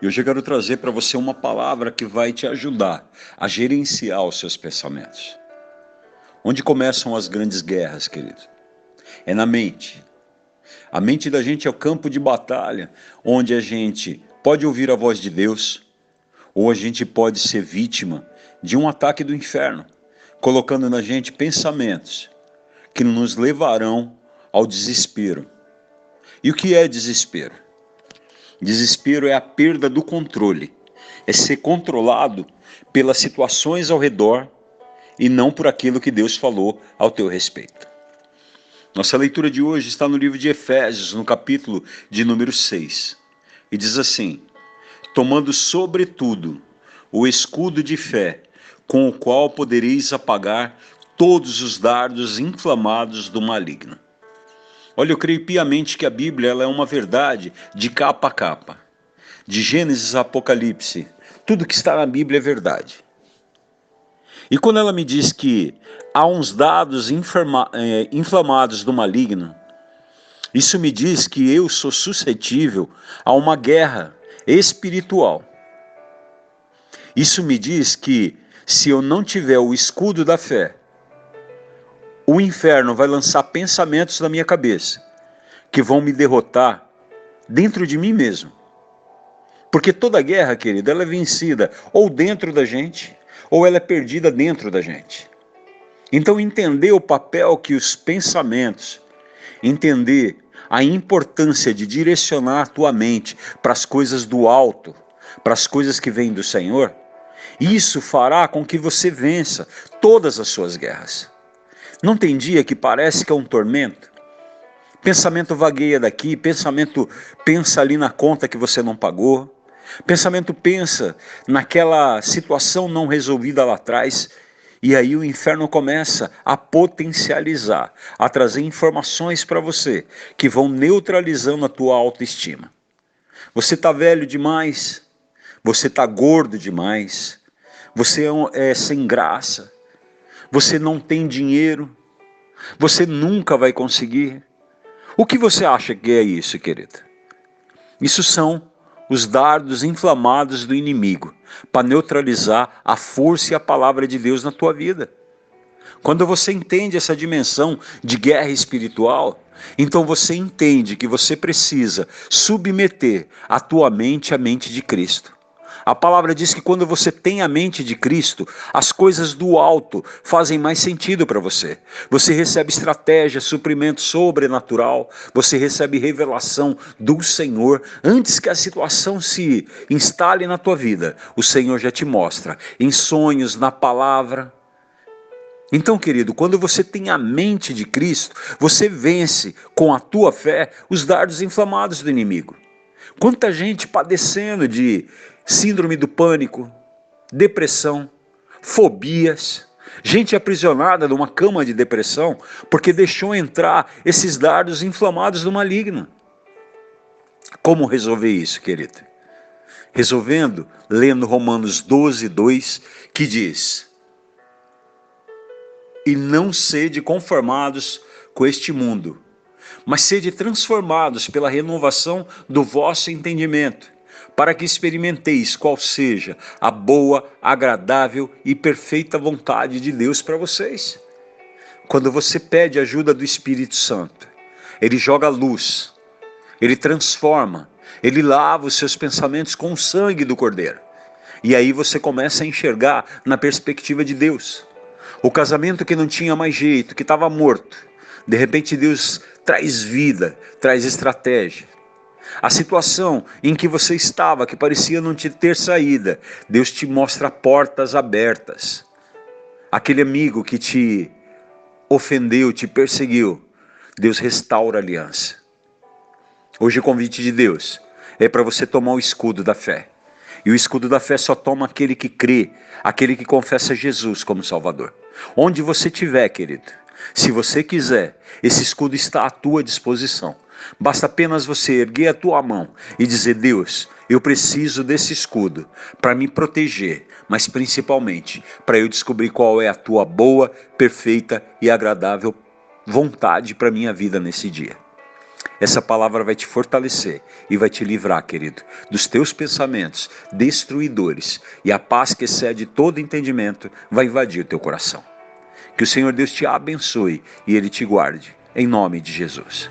E hoje eu quero trazer para você uma palavra que vai te ajudar a gerenciar os seus pensamentos. Onde começam as grandes guerras, querido? É na mente. A mente da gente é o campo de batalha, onde a gente pode ouvir a voz de Deus, ou a gente pode ser vítima de um ataque do inferno, colocando na gente pensamentos que nos levarão ao desespero. E o que é desespero? Desespero é a perda do controle, é ser controlado pelas situações ao redor e não por aquilo que Deus falou ao teu respeito. Nossa leitura de hoje está no livro de Efésios, no capítulo de número 6, e diz assim: Tomando sobretudo o escudo de fé, com o qual podereis apagar todos os dardos inflamados do maligno. Olha, eu creio piamente que a Bíblia ela é uma verdade de capa a capa. De Gênesis a Apocalipse, tudo que está na Bíblia é verdade. E quando ela me diz que há uns dados é, inflamados do maligno, isso me diz que eu sou suscetível a uma guerra espiritual. Isso me diz que se eu não tiver o escudo da fé, o inferno vai lançar pensamentos na minha cabeça que vão me derrotar dentro de mim mesmo. Porque toda guerra, querida, ela é vencida ou dentro da gente, ou ela é perdida dentro da gente. Então, entender o papel que os pensamentos, entender a importância de direcionar a tua mente para as coisas do alto, para as coisas que vêm do Senhor, isso fará com que você vença todas as suas guerras. Não tem dia que parece que é um tormento? Pensamento vagueia daqui, pensamento pensa ali na conta que você não pagou, pensamento pensa naquela situação não resolvida lá atrás, e aí o inferno começa a potencializar, a trazer informações para você que vão neutralizando a tua autoestima. Você está velho demais, você está gordo demais, você é, é sem graça, você não tem dinheiro, você nunca vai conseguir. O que você acha que é isso, querida? Isso são os dardos inflamados do inimigo para neutralizar a força e a palavra de Deus na tua vida. Quando você entende essa dimensão de guerra espiritual, então você entende que você precisa submeter a tua mente à mente de Cristo. A palavra diz que quando você tem a mente de Cristo, as coisas do alto fazem mais sentido para você. Você recebe estratégia, suprimento sobrenatural, você recebe revelação do Senhor antes que a situação se instale na tua vida. O Senhor já te mostra em sonhos, na palavra. Então, querido, quando você tem a mente de Cristo, você vence com a tua fé os dardos inflamados do inimigo. Quanta gente padecendo de síndrome do pânico, depressão, fobias, gente aprisionada numa cama de depressão porque deixou entrar esses dardos inflamados do maligno. Como resolver isso, querido? Resolvendo, lendo Romanos 12, 2, que diz: E não sede conformados com este mundo, mas sede transformados pela renovação do vosso entendimento, para que experimenteis qual seja a boa, agradável e perfeita vontade de Deus para vocês. Quando você pede ajuda do Espírito Santo, ele joga luz, ele transforma, ele lava os seus pensamentos com o sangue do Cordeiro. E aí você começa a enxergar na perspectiva de Deus. O casamento que não tinha mais jeito, que estava morto, de repente Deus traz vida, traz estratégia. A situação em que você estava, que parecia não te ter saída, Deus te mostra portas abertas. Aquele amigo que te ofendeu, te perseguiu, Deus restaura a aliança. Hoje o convite de Deus é para você tomar o escudo da fé. E o escudo da fé só toma aquele que crê, aquele que confessa Jesus como Salvador. Onde você estiver, querido, se você quiser, esse escudo está à tua disposição. Basta apenas você erguer a tua mão e dizer: Deus, eu preciso desse escudo para me proteger, mas principalmente para eu descobrir qual é a tua boa, perfeita e agradável vontade para minha vida nesse dia. Essa palavra vai te fortalecer e vai te livrar, querido, dos teus pensamentos destruidores. E a paz que excede todo entendimento vai invadir o teu coração. Que o Senhor Deus te abençoe e Ele te guarde. Em nome de Jesus.